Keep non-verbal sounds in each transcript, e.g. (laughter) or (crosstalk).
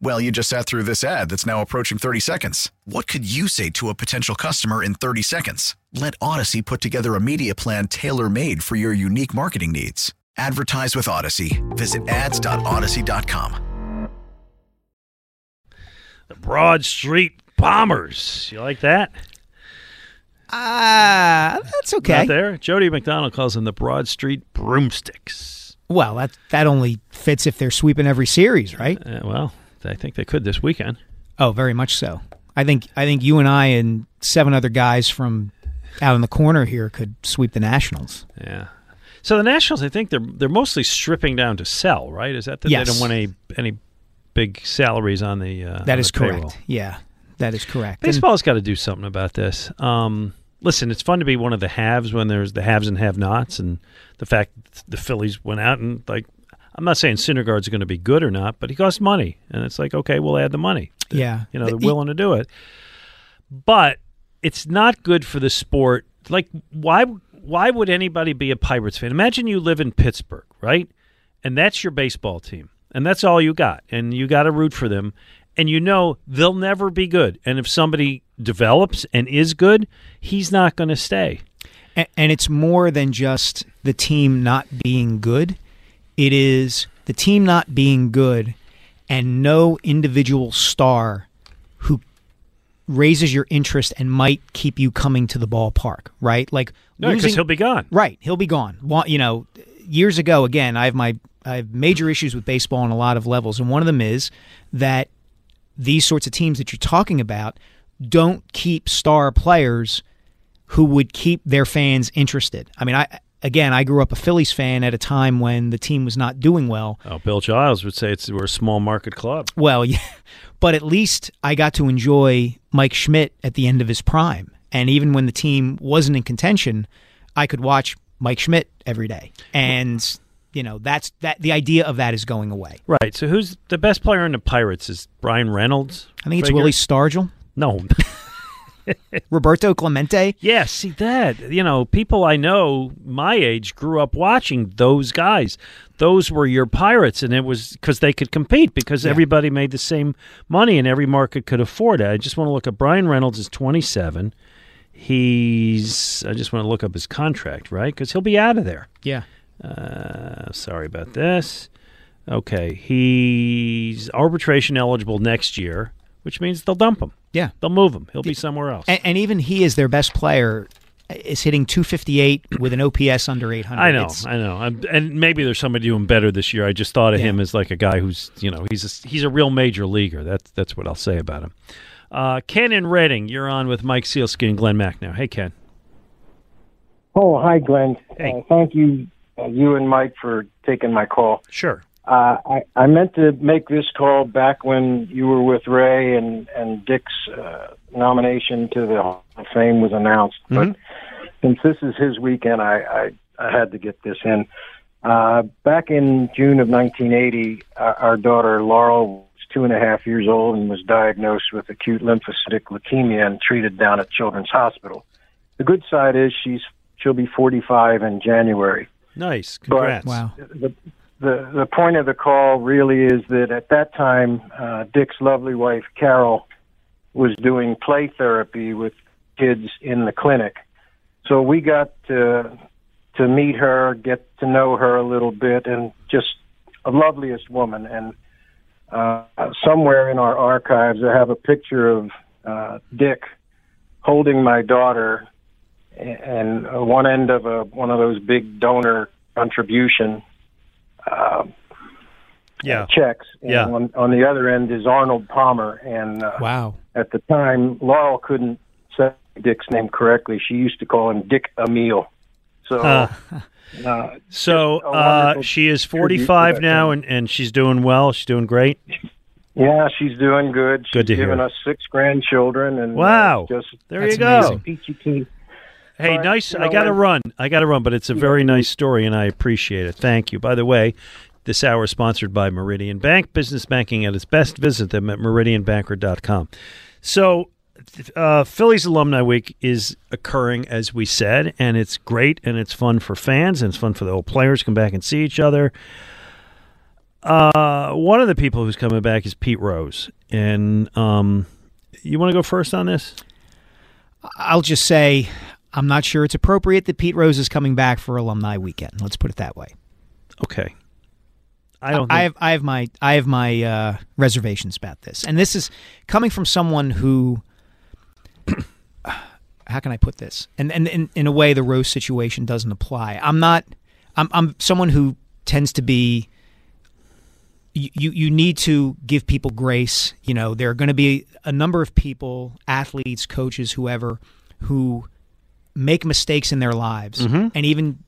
Well, you just sat through this ad that's now approaching 30 seconds. What could you say to a potential customer in 30 seconds? Let Odyssey put together a media plan tailor made for your unique marketing needs. Advertise with Odyssey. Visit ads.odyssey.com. The Broad Street Bombers. You like that? Ah, that's okay. Not there. Jody McDonald calls them the Broad Street Broomsticks. Well, that that only fits if they're sweeping every series, right? Uh, well, I think they could this weekend. Oh, very much so. I think I think you and I and seven other guys from out in the corner here could sweep the Nationals. Yeah. So the Nationals, I think they're they're mostly stripping down to sell, right? Is that that Yes. they don't want any any big salaries on the uh, That on is the payroll. correct. Yeah, that is correct. Baseball's got to do something about this. Um, listen, it's fun to be one of the haves when there's the haves and have-nots, and the fact the Phillies went out and like. I'm not saying Syndergaard's going to be good or not, but he costs money, and it's like, okay, we'll add the money. yeah, You know, they're willing to do it. But it's not good for the sport. Like, why? Why would anybody be a Pirates fan? Imagine you live in Pittsburgh, right? And that's your baseball team, and that's all you got, and you got to root for them, and you know they'll never be good. And if somebody develops and is good, he's not going to stay. A- and it's more than just the team not being good. It is the team not being good and no individual star who raises your interest and might keep you coming to the ballpark, right? Like No, because he'll be gone. Right, he'll be gone. You know, years ago, again, I have my I have major issues with baseball on a lot of levels, and one of them is that these sorts of teams that you're talking about don't keep star players who would keep their fans interested. I mean, I again, I grew up a Phillies fan at a time when the team was not doing well. Oh, Bill Giles would say it's we're a small market club. Well, (laughs) yeah, but at least I got to enjoy Mike Schmidt at the end of his prime, and even when the team wasn't in contention, I could watch Mike Schmidt every day, and you know that's that. The idea of that is going away. Right. So who's the best player in the Pirates? Is Bryan Reynolds? I think it's Figure? Willie Stargell, No. (laughs) Roberto Clemente. Yeah, see that. You know, people I know my age grew up watching those guys. Those were your pirates, and it was because they could compete because Yeah. everybody made the same money and every market could afford it. I just want to look at Bryan Reynolds is 27. He's. I just want to look up his contract, right? Because he'll be out of there. Yeah, Uh, sorry about this. Okay, he's arbitration eligible next year, which means they'll dump him. yeah. They'll move him. He'll be somewhere else. And, and even he is their best player. Is hitting 258 (clears throat) with an OPS under 800. I know, It's- I know, I'm, and maybe there's somebody doing better this year. I just thought of Yeah. him as like a guy who's, you know, he's a, he's a real major leaguer. That's that's what I'll say about him. Uh, Ken in Reading, you're on with Mike Sielski and Glen Macnow. Hey, Ken. Oh, hi, Glenn. Hey. Uh, thank you, uh, you and Mike, for taking my call. Sure. Uh, I, I meant to make this call back when you were with Ray and, and Dick's uh, nomination to the Hall of Fame was announced. But since this is his weekend, I, I, I had to get this in. Uh, back in June of 1980, our, our daughter Laurel was two and a half years old and was diagnosed with acute lymphocytic leukemia and treated down at Children's Hospital. The good side is she's she'll be 45 in January. Nice. Congrats. Wow. The, the the point of the call really is that at that time, uh, Dick's lovely wife Carol was doing play therapy with kids in the clinic. So we got to to meet her, get to know her a little bit, and just a loveliest woman. And uh, somewhere in our archives, I have a picture of uh, Dick holding my daughter and uh, one end of a one of those big donor contribution uh, Yeah. checks. And Yeah. On, on the other end is Arnold Palmer, and uh, Wow. at the time, Laurel couldn't say Dick's name correctly. She used to call him Dick Emil. So, Uh, uh, So uh, she is 45 now, and, and she's doing well. She's doing great. yeah, she's doing good. She's Good to hear. given us six grandchildren, and uh, Wow. just There That's you go. amazing. peachy keen. Hey, But, nice. you I got to run. I got to run, but it's a very nice story, and I appreciate it. Thank you. By the way, this hour is sponsored by Meridian Bank. Business banking at its best. Visit them at meridianbanker.com. So, uh, Phillies Alumni Week is occurring, as we said, and it's great, and it's fun for fans, and it's fun for the old players to come back and see each other. Uh, one of the people who's coming back is Pete Rose, and um, you want to go first on this? I'll just say I'm not sure it's appropriate that Pete Rose is coming back for alumni weekend. Let's put it that way. Okay. I don't. I think- have I have my I have my uh, reservations about this, and this is coming from someone who. (clears throat) How can I put this? And and in, in a way, the Rose situation doesn't apply. I'm not. I'm I'm someone who tends to be. You you, you need to give people grace. You know, there are going to be a number of people, athletes, coaches, whoever, who make mistakes in their lives and even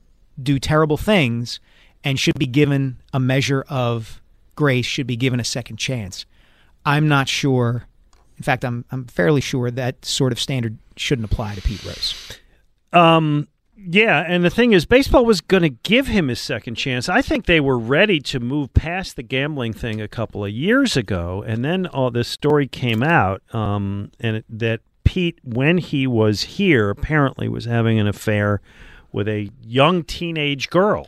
do terrible things and should be given a measure of grace, should be given a second chance. I'm not sure. In fact, I'm I'm fairly sure that sort of standard shouldn't apply to Pete Rose. Um, yeah, and the thing is, baseball was going to give him his second chance. I think they were ready to move past the gambling thing a couple of years ago, and then all this story came out, um, and it, that Pete, when he was here, apparently was having an affair with a young teenage girl.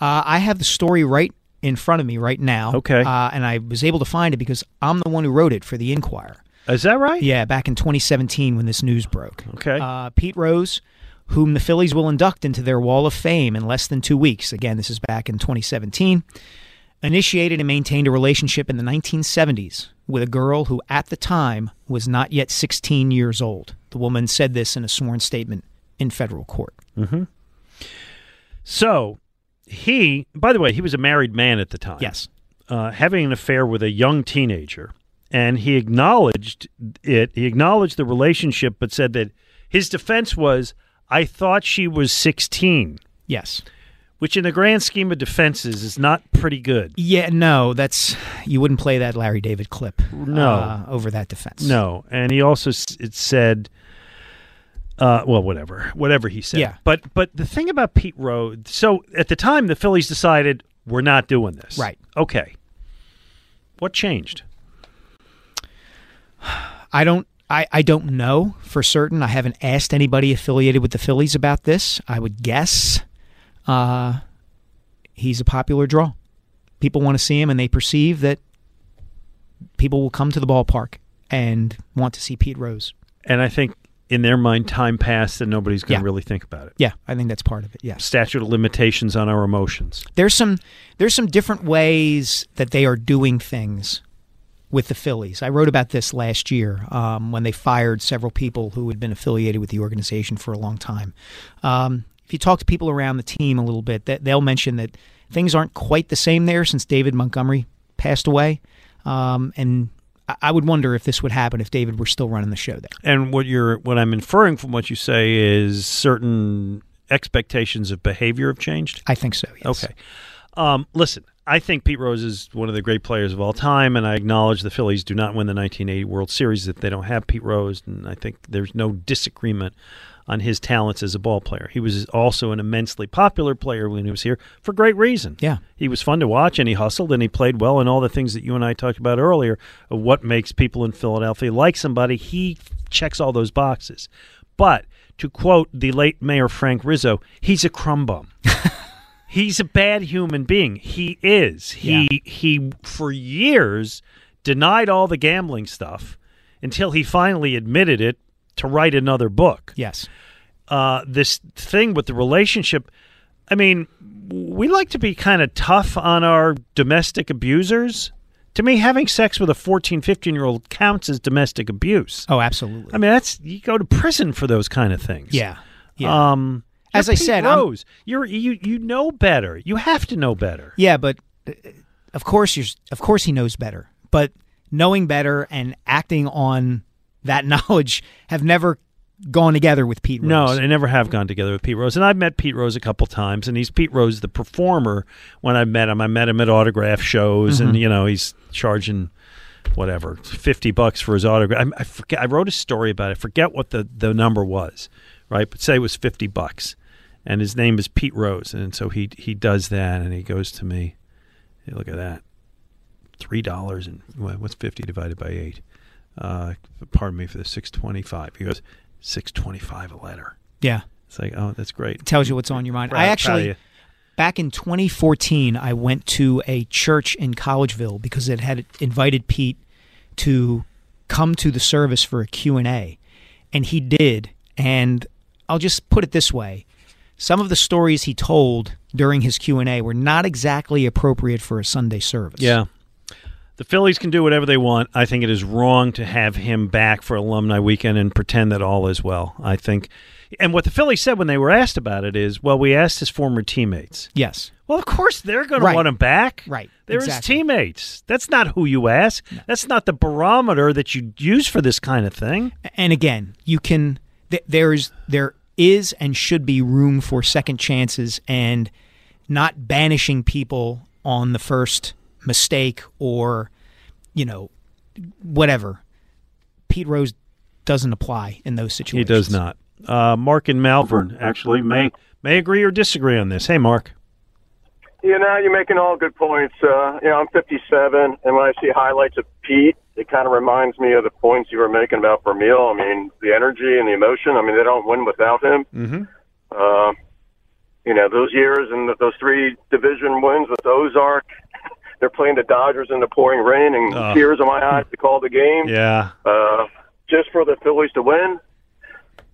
Uh, I have the story right in front of me right now. Okay. uh, and I was able to find it because I'm the one who wrote it for the Inquirer. Is that right? Yeah, back in 2017 when this news broke. Okay. Uh, Pete Rose, whom the Phillies will induct into their Wall of Fame in less than two weeks. Again, this is back in 2017. Initiated and maintained a relationship in the 1970s with a girl who, at the time, was not yet 16 years old. The woman said this in a sworn statement in federal court. So he, by the way, he was a married man at the time. Yes. uh, having an affair with a young teenager, and he acknowledged it. He acknowledged the relationship, but said that his defense was, "I thought she was 16," Yes. Which, in the grand scheme of defenses, is not pretty good. Yeah, no, that's you wouldn't play that Larry David clip. No. uh, over that defense. No, and he also it said, uh, well, whatever, whatever he said. Yeah. But but the thing about Pete Rose, so at the time the Phillies decided we're not doing this. Right. Okay. What changed? (sighs) I don't. I, I don't know for certain. I haven't asked anybody affiliated with the Phillies about this. I would guess uh, he's a popular draw. People want to see him, and they perceive that people will come to the ballpark and want to see Pete Rose. And I think in their mind, time passed and nobody's going to Yeah. really think about it. Yeah, I think that's part of it. Yeah, Statute of limitations on our emotions. there's some there's some different ways that they are doing things with the Phillies. I wrote about this last year um, when they fired several people who had been affiliated with the organization for a long time. Um, if you talk to people around the team a little bit, that they'll mention that things aren't quite the same there since David Montgomery passed away, um, and I- would wonder if this would happen if David were still running the show there. And what you're, what I'm inferring from what you say is certain expectations of behavior have changed. I think so. Yes. Okay. Um, listen, I think Pete Rose is one of the great players of all time, and I acknowledge the Phillies do not win the 1980 World Series if they don't have Pete Rose, and I think there's no disagreement on his talents as a ball player. He was also an immensely popular player when he was here for great reason. Yeah. He was fun to watch, and he hustled, and he played well, and all the things that you and I talked about earlier of what makes people in Philadelphia like somebody. He checks all those boxes. But to quote the late Mayor Frank Rizzo, he's a crumb bum. (laughs) he's a bad human being. He is. He he for years denied all the gambling stuff until he finally admitted it to write another book Yes. uh, this thing with the relationship. I mean, we like to be kind of tough on our domestic abusers. To me, having sex with a 14, 15 year old counts as domestic abuse. Oh, absolutely. I mean, that's you go to prison for those kind of things. yeah. Yeah. Um, As I Pete said, I'm- Rose, you're you you know better. You have to know better. Yeah, but uh, of course you're of course he knows better. But knowing better and acting on that (laughs) knowledge have never gone together with Pete Rose. No, they never have gone together with Pete Rose. And I've met Pete Rose a couple times, and he's Pete Rose, the performer. When I met him, I met him at autograph shows, Mm-hmm. and you know he's charging whatever fifty bucks for his autograph. I, I forget. I wrote a story about it. Forget what the the number was, right? But say it was fifty bucks, and his name is Pete Rose, and so he he does that, and he goes to me. Hey, look at that, three dollars and what- what's fifty divided by eight? Uh, pardon me for the six twenty five. He goes six twenty five a letter. Yeah. It's like, oh, that's great. Tells you what's on your mind. Proud- I actually back in 2014 I went to a church in Collegeville because it had invited Pete to come to the service for a Q&A and he did and I'll just put it this way. Some of the stories he told during his Q&A were not exactly appropriate for a Sunday service. Yeah. The Phillies can do whatever they want. I think it is wrong to have him back for alumni weekend and pretend that all is well. I think, and what the Phillies said when they were asked about it is, well, we asked his former teammates. Yes. Well, of course they're going Right. to want him back. Right. They're Exactly. his teammates. That's not who you ask. That's not the barometer that you use for this kind of thing. and again, you can th- there's there is and should be room for second chances and not banishing people on the first mistake or you know whatever. Pete Rose doesn't apply in those situations. He does not. Uh, Mark and Malvern actually may may agree or disagree on this. Hey, Mark. You know, you're making all good points. Uh, you know, I'm 57, and when I see highlights of Pete, it kind of reminds me of the points you were making about Vermeil. I mean, the energy and the emotion. I mean, they don't win without him. Mm-hmm. Uh, you know, those years and th- those three division wins with Ozark. They're playing the Dodgers in the pouring rain and Oh. tears in my eyes to call the game. Yeah. uh, just for the Phillies to win.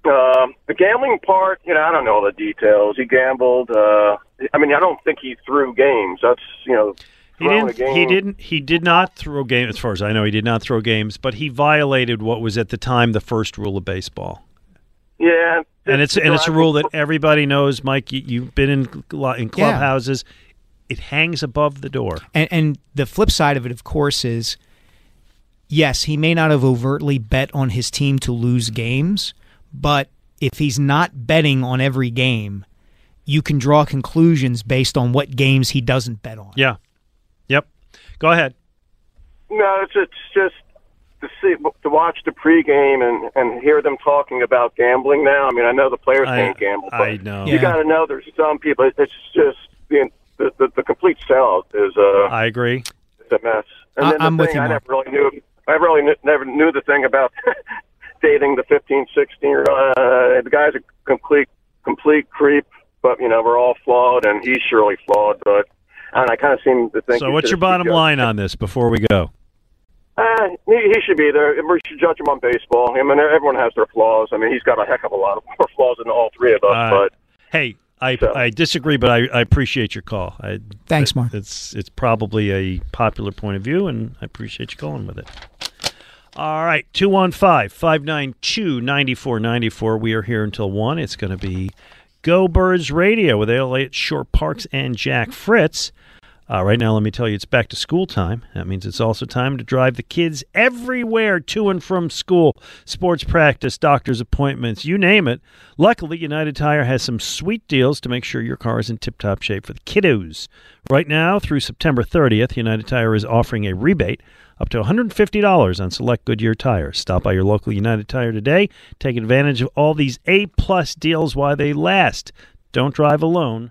Um, the gambling part, you know, I don't know all the details. He gambled. Uh, I mean, I don't think he threw games. That's you know, He didn't. He didn't. He did not throw games. As far as I know, he did not throw games. But he violated what was at the time the first rule of baseball, Yeah, and it's and it's a rule that everybody knows. Mike, you, you've been in lo- in Yeah. Clubhouses. It hangs above the door. And, and the flip side of it, of course, is yes, he may not have overtly bet on his team to lose games, but if he's not betting on every game, you can draw conclusions based on what games he doesn't bet on. Yeah. Yep. Go ahead. No, it's it's just to see to watch the pregame and and hear them talking about gambling now. I mean, I know the players I- can't gamble, but I know. you Yeah. got to know there's some people. It's just the the, the, the complete sellout is uh I agree. it's a mess. And I- then the I'm with you, I Mark. never really knew. I really kn- never knew the thing about (laughs) dating the 15, 16 year old. Uh, the guy's a complete complete creep. But you know, we're all flawed, and he's surely flawed. But and I kind of seem to think. So, what's your bottom line on this before we go? Uh, he, he should be there. We should judge him on baseball. I mean, everyone has their flaws. I mean, he's got a heck of a lot of (laughs) more flaws than all three of us. Right. But Hey, I So- I disagree, but I, I appreciate your call. I, Thanks, it- Mark. It's it's probably a popular point of view, and I appreciate you calling with it. All right, 215 592 9494. We are here until 1. It's going to be Go Birds Radio with Eliot Shorr-Parks and Jack Fritz. Uh, right now, let me tell you, it's back to school time. That means it's also time to drive the kids everywhere to and from school, sports practice, doctor's appointments, you name it. Luckily, United Tire has some sweet deals to make sure your car is in tip top shape for the kiddos. Right now, through September 30th, United Tire is offering a rebate up to $150 on select Goodyear tires. Stop by your local United Tire today. Take advantage of all these A plus deals while they last. Don't drive alone.